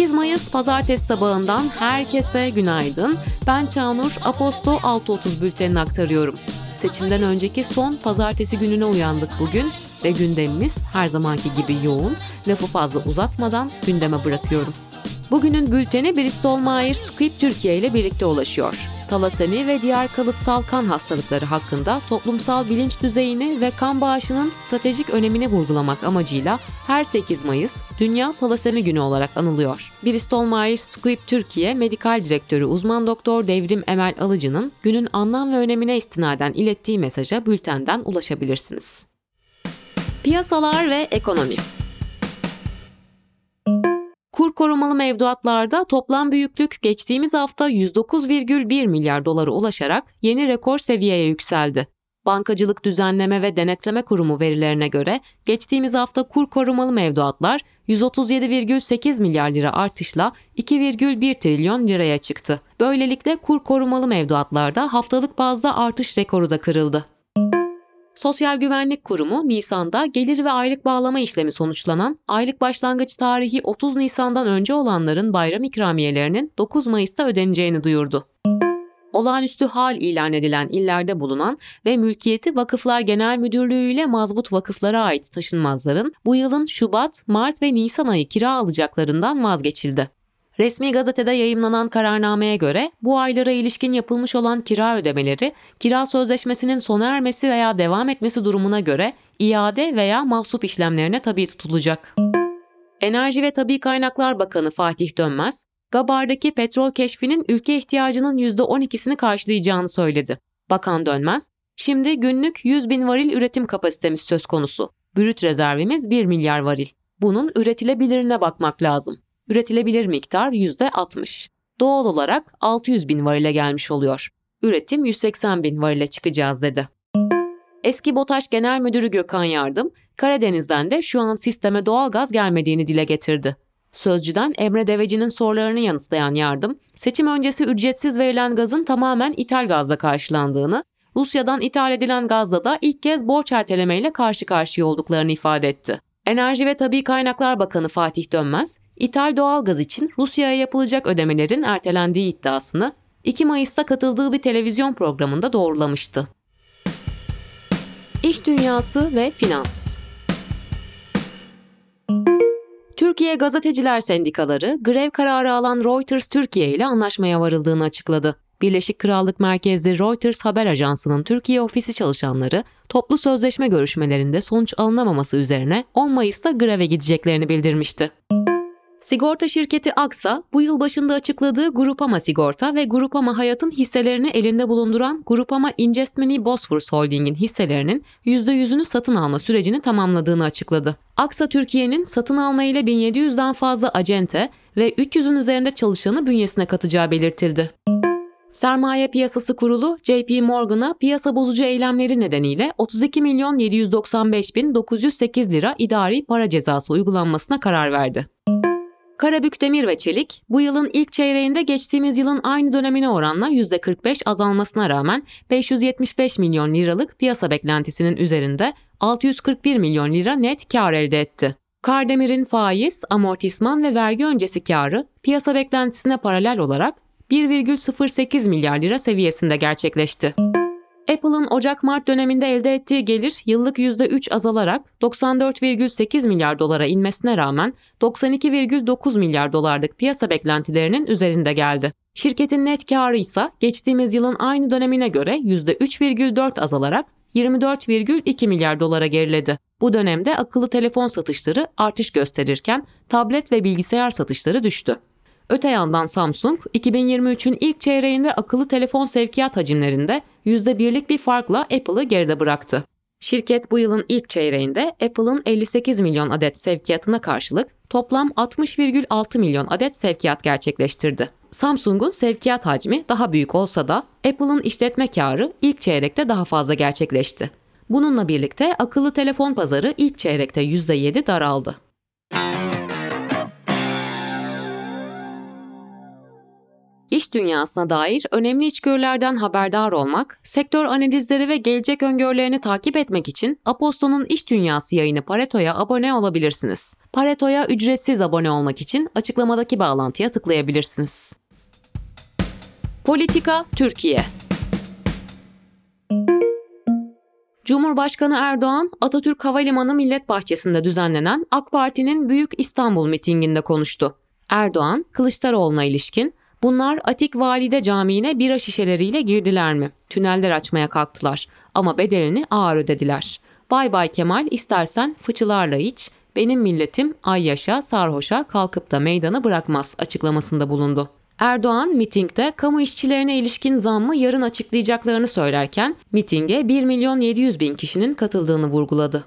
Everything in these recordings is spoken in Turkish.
8 Mayıs pazartesi sabahından herkese günaydın. Ben Çağnur Aposto 6.30 bültenini aktarıyorum. Seçimden önceki son pazartesi gününe uyandık bugün ve gündemimiz her zamanki gibi yoğun. Lafı fazla uzatmadan gündeme bırakıyorum. Bugünün bülteni Bristol Myers Squibb Türkiye ile birlikte ulaşıyor talasemi ve diğer kalıtsal kan hastalıkları hakkında toplumsal bilinç düzeyini ve kan bağışının stratejik önemini vurgulamak amacıyla her 8 Mayıs Dünya Talasemi Günü olarak anılıyor. Bristol Myers Squibb Türkiye Medikal Direktörü uzman doktor Devrim Emel Alıcı'nın günün anlam ve önemine istinaden ilettiği mesaja bültenden ulaşabilirsiniz. Piyasalar ve ekonomi Kur korumalı mevduatlarda toplam büyüklük geçtiğimiz hafta 109,1 milyar dolara ulaşarak yeni rekor seviyeye yükseldi. Bankacılık Düzenleme ve Denetleme Kurumu verilerine göre geçtiğimiz hafta kur korumalı mevduatlar 137,8 milyar lira artışla 2,1 trilyon liraya çıktı. Böylelikle kur korumalı mevduatlarda haftalık bazda artış rekoru da kırıldı. Sosyal Güvenlik Kurumu Nisan'da gelir ve aylık bağlama işlemi sonuçlanan aylık başlangıç tarihi 30 Nisan'dan önce olanların bayram ikramiyelerinin 9 Mayıs'ta ödeneceğini duyurdu. Olağanüstü hal ilan edilen illerde bulunan ve mülkiyeti Vakıflar Genel Müdürlüğü ile mazbut vakıflara ait taşınmazların bu yılın Şubat, Mart ve Nisan ayı kira alacaklarından vazgeçildi. Resmi gazetede yayımlanan kararnameye göre bu aylara ilişkin yapılmış olan kira ödemeleri kira sözleşmesinin sona ermesi veya devam etmesi durumuna göre iade veya mahsup işlemlerine tabi tutulacak. Enerji ve Tabi Kaynaklar Bakanı Fatih Dönmez, Gabar'daki petrol keşfinin ülke ihtiyacının %12'sini karşılayacağını söyledi. Bakan Dönmez, şimdi günlük 100 bin varil üretim kapasitemiz söz konusu. Brüt rezervimiz 1 milyar varil. Bunun üretilebilirine bakmak lazım üretilebilir miktar %60. Doğal olarak 600 bin varile gelmiş oluyor. Üretim 180 bin varile çıkacağız dedi. Eski BOTAŞ Genel Müdürü Gökhan Yardım, Karadeniz'den de şu an sisteme doğal gaz gelmediğini dile getirdi. Sözcüden Emre Deveci'nin sorularını yanıtlayan Yardım, seçim öncesi ücretsiz verilen gazın tamamen ithal gazla karşılandığını, Rusya'dan ithal edilen gazla da ilk kez borç ertelemeyle karşı karşıya olduklarını ifade etti. Enerji ve Tabi Kaynaklar Bakanı Fatih Dönmez, ithal doğalgaz için Rusya'ya yapılacak ödemelerin ertelendiği iddiasını 2 Mayıs'ta katıldığı bir televizyon programında doğrulamıştı. İş Dünyası ve Finans Türkiye Gazeteciler Sendikaları grev kararı alan Reuters Türkiye ile anlaşmaya varıldığını açıkladı. Birleşik Krallık merkezli Reuters haber ajansının Türkiye ofisi çalışanları toplu sözleşme görüşmelerinde sonuç alınamaması üzerine 10 Mayıs'ta greve gideceklerini bildirmişti. Sigorta şirketi Aksa, bu yıl başında açıkladığı Grupama Sigorta ve Grupama Hayat'ın hisselerini elinde bulunduran Grupama Investmeni Bosphorus Holding'in hisselerinin %100'ünü satın alma sürecini tamamladığını açıkladı. Aksa Türkiye'nin satın alma ile 1700'den fazla acente ve 300'ün üzerinde çalışanı bünyesine katacağı belirtildi. Sermaye Piyasası Kurulu JP Morgan'a piyasa bozucu eylemleri nedeniyle 32 milyon 795 bin 908 lira idari para cezası uygulanmasına karar verdi. Karabük Demir ve Çelik bu yılın ilk çeyreğinde geçtiğimiz yılın aynı dönemine oranla %45 azalmasına rağmen 575 milyon liralık piyasa beklentisinin üzerinde 641 milyon lira net kar elde etti. Kardemir'in faiz, amortisman ve vergi öncesi karı piyasa beklentisine paralel olarak 1,08 milyar lira seviyesinde gerçekleşti. Apple'ın Ocak-Mart döneminde elde ettiği gelir yıllık %3 azalarak 94,8 milyar dolara inmesine rağmen 92,9 milyar dolarlık piyasa beklentilerinin üzerinde geldi. Şirketin net karı ise geçtiğimiz yılın aynı dönemine göre %3,4 azalarak 24,2 milyar dolara geriledi. Bu dönemde akıllı telefon satışları artış gösterirken tablet ve bilgisayar satışları düştü. Öte yandan Samsung 2023'ün ilk çeyreğinde akıllı telefon sevkiyat hacimlerinde %1'lik bir farkla Apple'ı geride bıraktı. Şirket bu yılın ilk çeyreğinde Apple'ın 58 milyon adet sevkiyatına karşılık toplam 60,6 milyon adet sevkiyat gerçekleştirdi. Samsung'un sevkiyat hacmi daha büyük olsa da Apple'ın işletme karı ilk çeyrekte daha fazla gerçekleşti. Bununla birlikte akıllı telefon pazarı ilk çeyrekte %7 daraldı. İş dünyasına dair önemli içgörülerden haberdar olmak, sektör analizleri ve gelecek öngörülerini takip etmek için Aposto'nun İş Dünyası yayını Pareto'ya abone olabilirsiniz. Pareto'ya ücretsiz abone olmak için açıklamadaki bağlantıya tıklayabilirsiniz. Politika Türkiye Cumhurbaşkanı Erdoğan, Atatürk Havalimanı Millet Bahçesi'nde düzenlenen AK Parti'nin Büyük İstanbul mitinginde konuştu. Erdoğan, Kılıçdaroğlu'na ilişkin bunlar Atik Valide Camii'ne bira şişeleriyle girdiler mi? Tüneller açmaya kalktılar ama bedelini ağır ödediler. Bay bay Kemal istersen fıçılarla iç, benim milletim ay yaşa sarhoşa kalkıp da meydanı bırakmaz açıklamasında bulundu. Erdoğan mitingde kamu işçilerine ilişkin zammı yarın açıklayacaklarını söylerken mitinge 1 milyon 700 bin kişinin katıldığını vurguladı.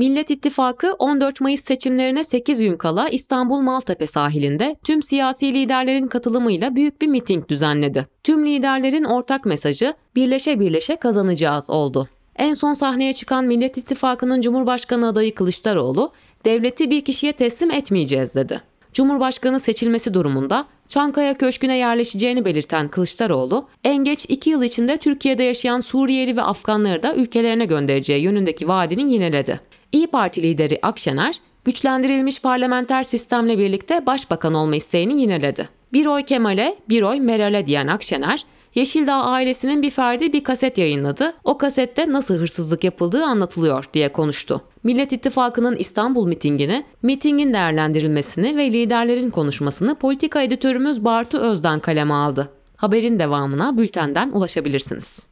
Millet İttifakı 14 Mayıs seçimlerine 8 gün kala İstanbul Maltepe sahilinde tüm siyasi liderlerin katılımıyla büyük bir miting düzenledi. Tüm liderlerin ortak mesajı birleşe birleşe kazanacağız oldu. En son sahneye çıkan Millet İttifakı'nın Cumhurbaşkanı adayı Kılıçdaroğlu, devleti bir kişiye teslim etmeyeceğiz dedi. Cumhurbaşkanı seçilmesi durumunda Çankaya Köşkü'ne yerleşeceğini belirten Kılıçdaroğlu, en geç iki yıl içinde Türkiye'de yaşayan Suriyeli ve Afganları da ülkelerine göndereceği yönündeki vaadini yineledi. İyi Parti lideri Akşener, güçlendirilmiş parlamenter sistemle birlikte başbakan olma isteğini yineledi. Bir oy Kemal'e, bir oy Meral'e diyen Akşener, Yeşildağ ailesinin bir ferdi bir kaset yayınladı. O kasette nasıl hırsızlık yapıldığı anlatılıyor diye konuştu. Millet İttifakı'nın İstanbul mitingini, mitingin değerlendirilmesini ve liderlerin konuşmasını politika editörümüz Bartu Özden kaleme aldı. Haberin devamına bültenden ulaşabilirsiniz.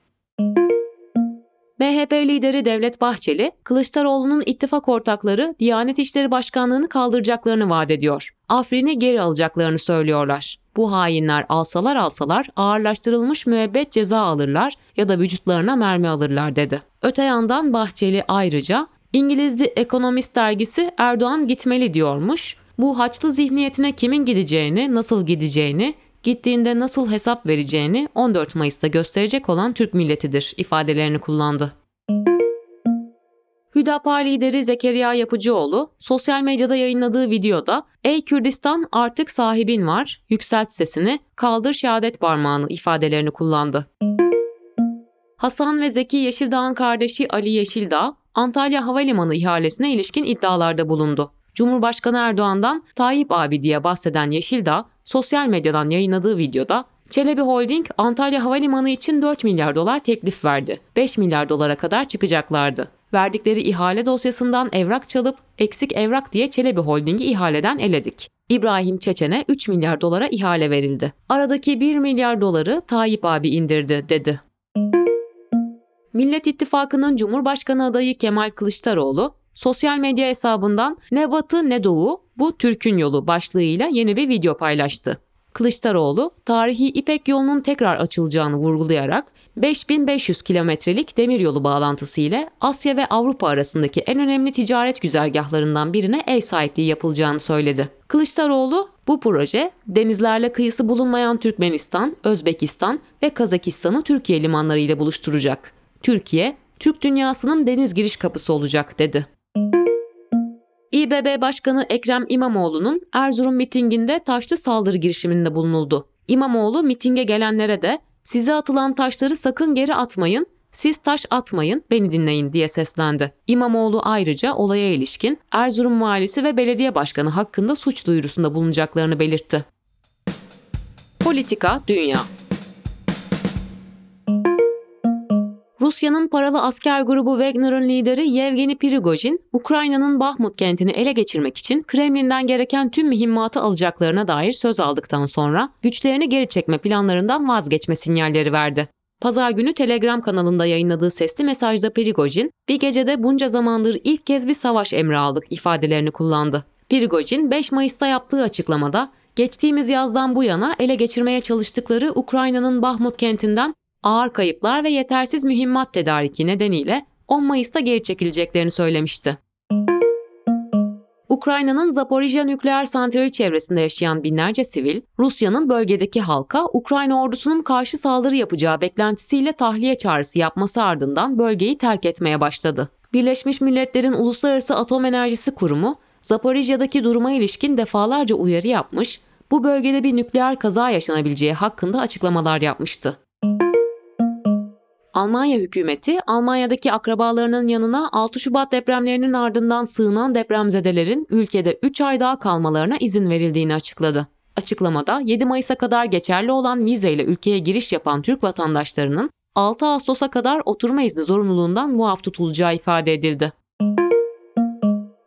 MHP lideri Devlet Bahçeli, Kılıçdaroğlu'nun ittifak ortakları Diyanet İşleri Başkanlığı'nı kaldıracaklarını vaat ediyor. Afrin'i geri alacaklarını söylüyorlar. Bu hainler alsalar alsalar ağırlaştırılmış müebbet ceza alırlar ya da vücutlarına mermi alırlar dedi. Öte yandan Bahçeli ayrıca İngiliz The Economist dergisi Erdoğan gitmeli diyormuş. Bu haçlı zihniyetine kimin gideceğini, nasıl gideceğini, gittiğinde nasıl hesap vereceğini 14 Mayıs'ta gösterecek olan Türk milletidir ifadelerini kullandı. Hüdapar lideri Zekeriya Yapıcıoğlu sosyal medyada yayınladığı videoda "Ey Kürdistan artık sahibin var, yükselt sesini, kaldır şehadet parmağını" ifadelerini kullandı. Hasan ve Zeki Yeşildağ'ın kardeşi Ali Yeşildağ, Antalya Havalimanı ihalesine ilişkin iddialarda bulundu. Cumhurbaşkanı Erdoğan'dan Tayyip abi diye bahseden Yeşildağ, sosyal medyadan yayınladığı videoda Çelebi Holding Antalya Havalimanı için 4 milyar dolar teklif verdi. 5 milyar dolara kadar çıkacaklardı. Verdikleri ihale dosyasından evrak çalıp eksik evrak diye Çelebi Holding'i ihaleden eledik. İbrahim Çeçen'e 3 milyar dolara ihale verildi. Aradaki 1 milyar doları Tayyip abi indirdi dedi. Millet İttifakı'nın Cumhurbaşkanı adayı Kemal Kılıçdaroğlu sosyal medya hesabından ne batı ne doğu bu Türk'ün yolu başlığıyla yeni bir video paylaştı. Kılıçdaroğlu, tarihi İpek yolunun tekrar açılacağını vurgulayarak 5500 kilometrelik demiryolu bağlantısı ile Asya ve Avrupa arasındaki en önemli ticaret güzergahlarından birine ev sahipliği yapılacağını söyledi. Kılıçdaroğlu, bu proje denizlerle kıyısı bulunmayan Türkmenistan, Özbekistan ve Kazakistan'ı Türkiye limanları ile buluşturacak. Türkiye, Türk dünyasının deniz giriş kapısı olacak dedi. İBB Başkanı Ekrem İmamoğlu'nun Erzurum mitinginde taşlı saldırı girişiminde bulunuldu. İmamoğlu mitinge gelenlere de size atılan taşları sakın geri atmayın, siz taş atmayın, beni dinleyin diye seslendi. İmamoğlu ayrıca olaya ilişkin Erzurum valisi ve belediye başkanı hakkında suç duyurusunda bulunacaklarını belirtti. Politika Dünya Rusya'nın paralı asker grubu Wagner'ın lideri Yevgeni Prigojin, Ukrayna'nın Bahmut kentini ele geçirmek için Kremlin'den gereken tüm mühimmatı alacaklarına dair söz aldıktan sonra güçlerini geri çekme planlarından vazgeçme sinyalleri verdi. Pazar günü Telegram kanalında yayınladığı sesli mesajda Prigojin, bir gecede bunca zamandır ilk kez bir savaş emri aldık ifadelerini kullandı. Prigojin 5 Mayıs'ta yaptığı açıklamada, geçtiğimiz yazdan bu yana ele geçirmeye çalıştıkları Ukrayna'nın Bahmut kentinden ağır kayıplar ve yetersiz mühimmat tedariki nedeniyle 10 Mayıs'ta geri çekileceklerini söylemişti. Ukrayna'nın Zaporijya nükleer santrali çevresinde yaşayan binlerce sivil, Rusya'nın bölgedeki halka Ukrayna ordusunun karşı saldırı yapacağı beklentisiyle tahliye çağrısı yapması ardından bölgeyi terk etmeye başladı. Birleşmiş Milletler'in Uluslararası Atom Enerjisi Kurumu, Zaporijya'daki duruma ilişkin defalarca uyarı yapmış, bu bölgede bir nükleer kaza yaşanabileceği hakkında açıklamalar yapmıştı. Almanya hükümeti Almanya'daki akrabalarının yanına 6 Şubat depremlerinin ardından sığınan depremzedelerin ülkede 3 ay daha kalmalarına izin verildiğini açıkladı. Açıklamada 7 Mayıs'a kadar geçerli olan vizeyle ülkeye giriş yapan Türk vatandaşlarının 6 Ağustos'a kadar oturma izni zorunluluğundan muaf tutulacağı ifade edildi.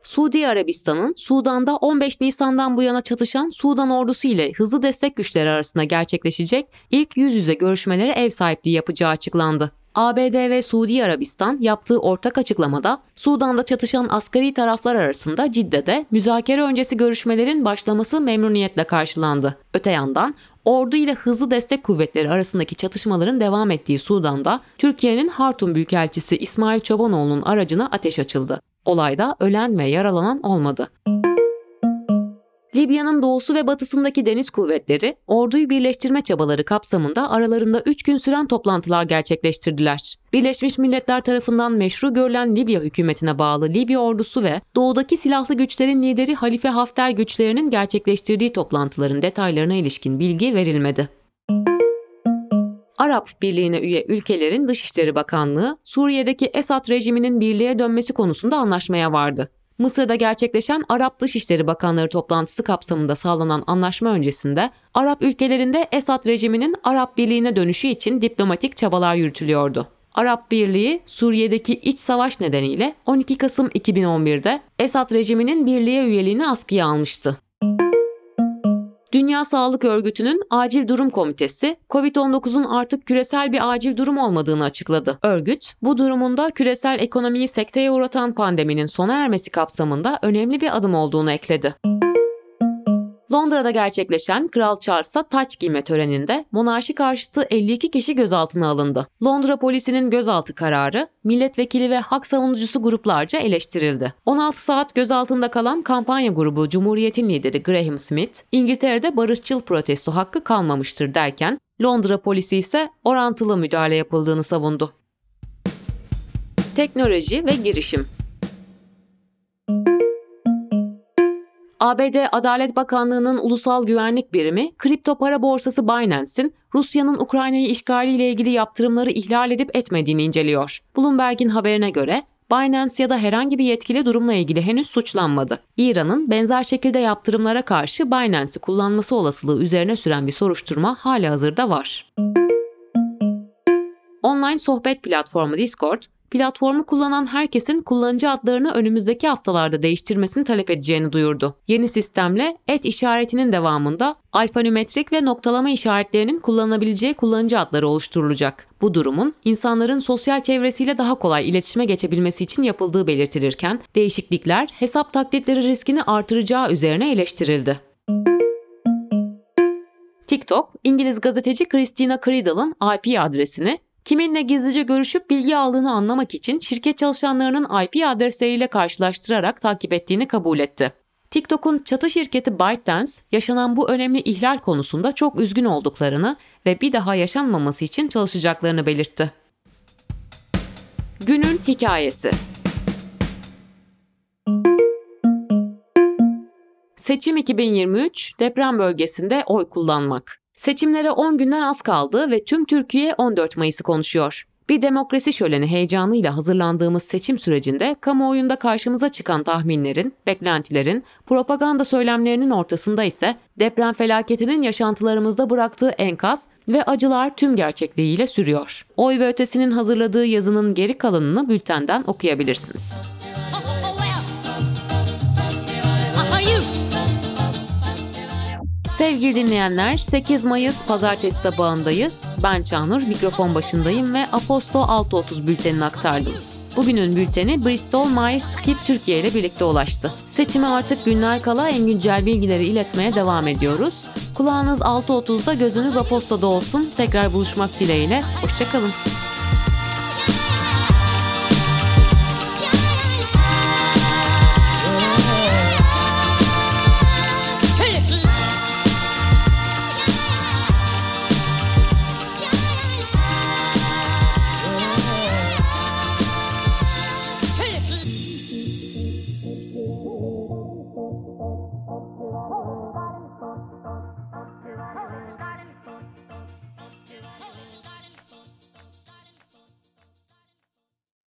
Suudi Arabistan'ın Sudan'da 15 Nisan'dan bu yana çatışan Sudan ordusu ile hızlı destek güçleri arasında gerçekleşecek ilk yüz yüze görüşmelere ev sahipliği yapacağı açıklandı. ABD ve Suudi Arabistan yaptığı ortak açıklamada Sudan'da çatışan asgari taraflar arasında Cidde'de müzakere öncesi görüşmelerin başlaması memnuniyetle karşılandı. Öte yandan ordu ile hızlı destek kuvvetleri arasındaki çatışmaların devam ettiği Sudan'da Türkiye'nin Hartum Büyükelçisi İsmail Çobanoğlu'nun aracına ateş açıldı. Olayda ölen ve yaralanan olmadı. Libya'nın doğusu ve batısındaki deniz kuvvetleri orduyu birleştirme çabaları kapsamında aralarında 3 gün süren toplantılar gerçekleştirdiler. Birleşmiş Milletler tarafından meşru görülen Libya hükümetine bağlı Libya ordusu ve doğudaki silahlı güçlerin lideri Halife Hafter güçlerinin gerçekleştirdiği toplantıların detaylarına ilişkin bilgi verilmedi. Arap Birliği'ne üye ülkelerin Dışişleri Bakanlığı, Suriye'deki Esad rejiminin birliğe dönmesi konusunda anlaşmaya vardı. Mısır'da gerçekleşen Arap Dışişleri Bakanları toplantısı kapsamında sağlanan anlaşma öncesinde Arap ülkelerinde Esad rejiminin Arap Birliği'ne dönüşü için diplomatik çabalar yürütülüyordu. Arap Birliği Suriye'deki iç savaş nedeniyle 12 Kasım 2011'de Esad rejiminin birliğe üyeliğini askıya almıştı. Dünya Sağlık Örgütü'nün Acil Durum Komitesi, COVID-19'un artık küresel bir acil durum olmadığını açıkladı. Örgüt, bu durumunda küresel ekonomiyi sekteye uğratan pandeminin sona ermesi kapsamında önemli bir adım olduğunu ekledi. Londra'da gerçekleşen Kral Charles'a taç giyme töreninde monarşi karşıtı 52 kişi gözaltına alındı. Londra polisinin gözaltı kararı milletvekili ve hak savunucusu gruplarca eleştirildi. 16 saat gözaltında kalan kampanya grubu Cumhuriyet'in lideri Graham Smith, İngiltere'de barışçıl protesto hakkı kalmamıştır derken Londra polisi ise orantılı müdahale yapıldığını savundu. Teknoloji ve girişim ABD Adalet Bakanlığı'nın ulusal güvenlik birimi kripto para borsası Binance'in Rusya'nın Ukrayna'yı işgaliyle ilgili yaptırımları ihlal edip etmediğini inceliyor. Bloomberg'in haberine göre Binance ya da herhangi bir yetkili durumla ilgili henüz suçlanmadı. İran'ın benzer şekilde yaptırımlara karşı Binance'i kullanması olasılığı üzerine süren bir soruşturma hala hazırda var. Online sohbet platformu Discord, platformu kullanan herkesin kullanıcı adlarını önümüzdeki haftalarda değiştirmesini talep edeceğini duyurdu. Yeni sistemle et işaretinin devamında alfanümetrik ve noktalama işaretlerinin kullanılabileceği kullanıcı adları oluşturulacak. Bu durumun insanların sosyal çevresiyle daha kolay iletişime geçebilmesi için yapıldığı belirtilirken değişiklikler hesap taklitleri riskini artıracağı üzerine eleştirildi. TikTok, İngiliz gazeteci Christina Creedle'ın IP adresini Kiminle gizlice görüşüp bilgi aldığını anlamak için şirket çalışanlarının IP adresleriyle karşılaştırarak takip ettiğini kabul etti. TikTok'un çatı şirketi ByteDance yaşanan bu önemli ihlal konusunda çok üzgün olduklarını ve bir daha yaşanmaması için çalışacaklarını belirtti. Günün hikayesi Seçim 2023 deprem bölgesinde oy kullanmak. Seçimlere 10 günden az kaldı ve tüm Türkiye 14 Mayıs'ı konuşuyor. Bir demokrasi şöleni heyecanıyla hazırlandığımız seçim sürecinde kamuoyunda karşımıza çıkan tahminlerin, beklentilerin, propaganda söylemlerinin ortasında ise deprem felaketinin yaşantılarımızda bıraktığı enkaz ve acılar tüm gerçekliğiyle sürüyor. Oy ve Ötesi'nin hazırladığı yazının geri kalanını bültenden okuyabilirsiniz. Sevgili dinleyenler 8 Mayıs pazartesi sabahındayız. Ben Çağnur mikrofon başındayım ve Aposto 6.30 bültenini aktardım. Bugünün bülteni Bristol Myers Squibb Türkiye ile birlikte ulaştı. Seçime artık günler kala en güncel bilgileri iletmeye devam ediyoruz. Kulağınız 6.30'da gözünüz Aposto'da olsun. Tekrar buluşmak dileğiyle. Hoşçakalın.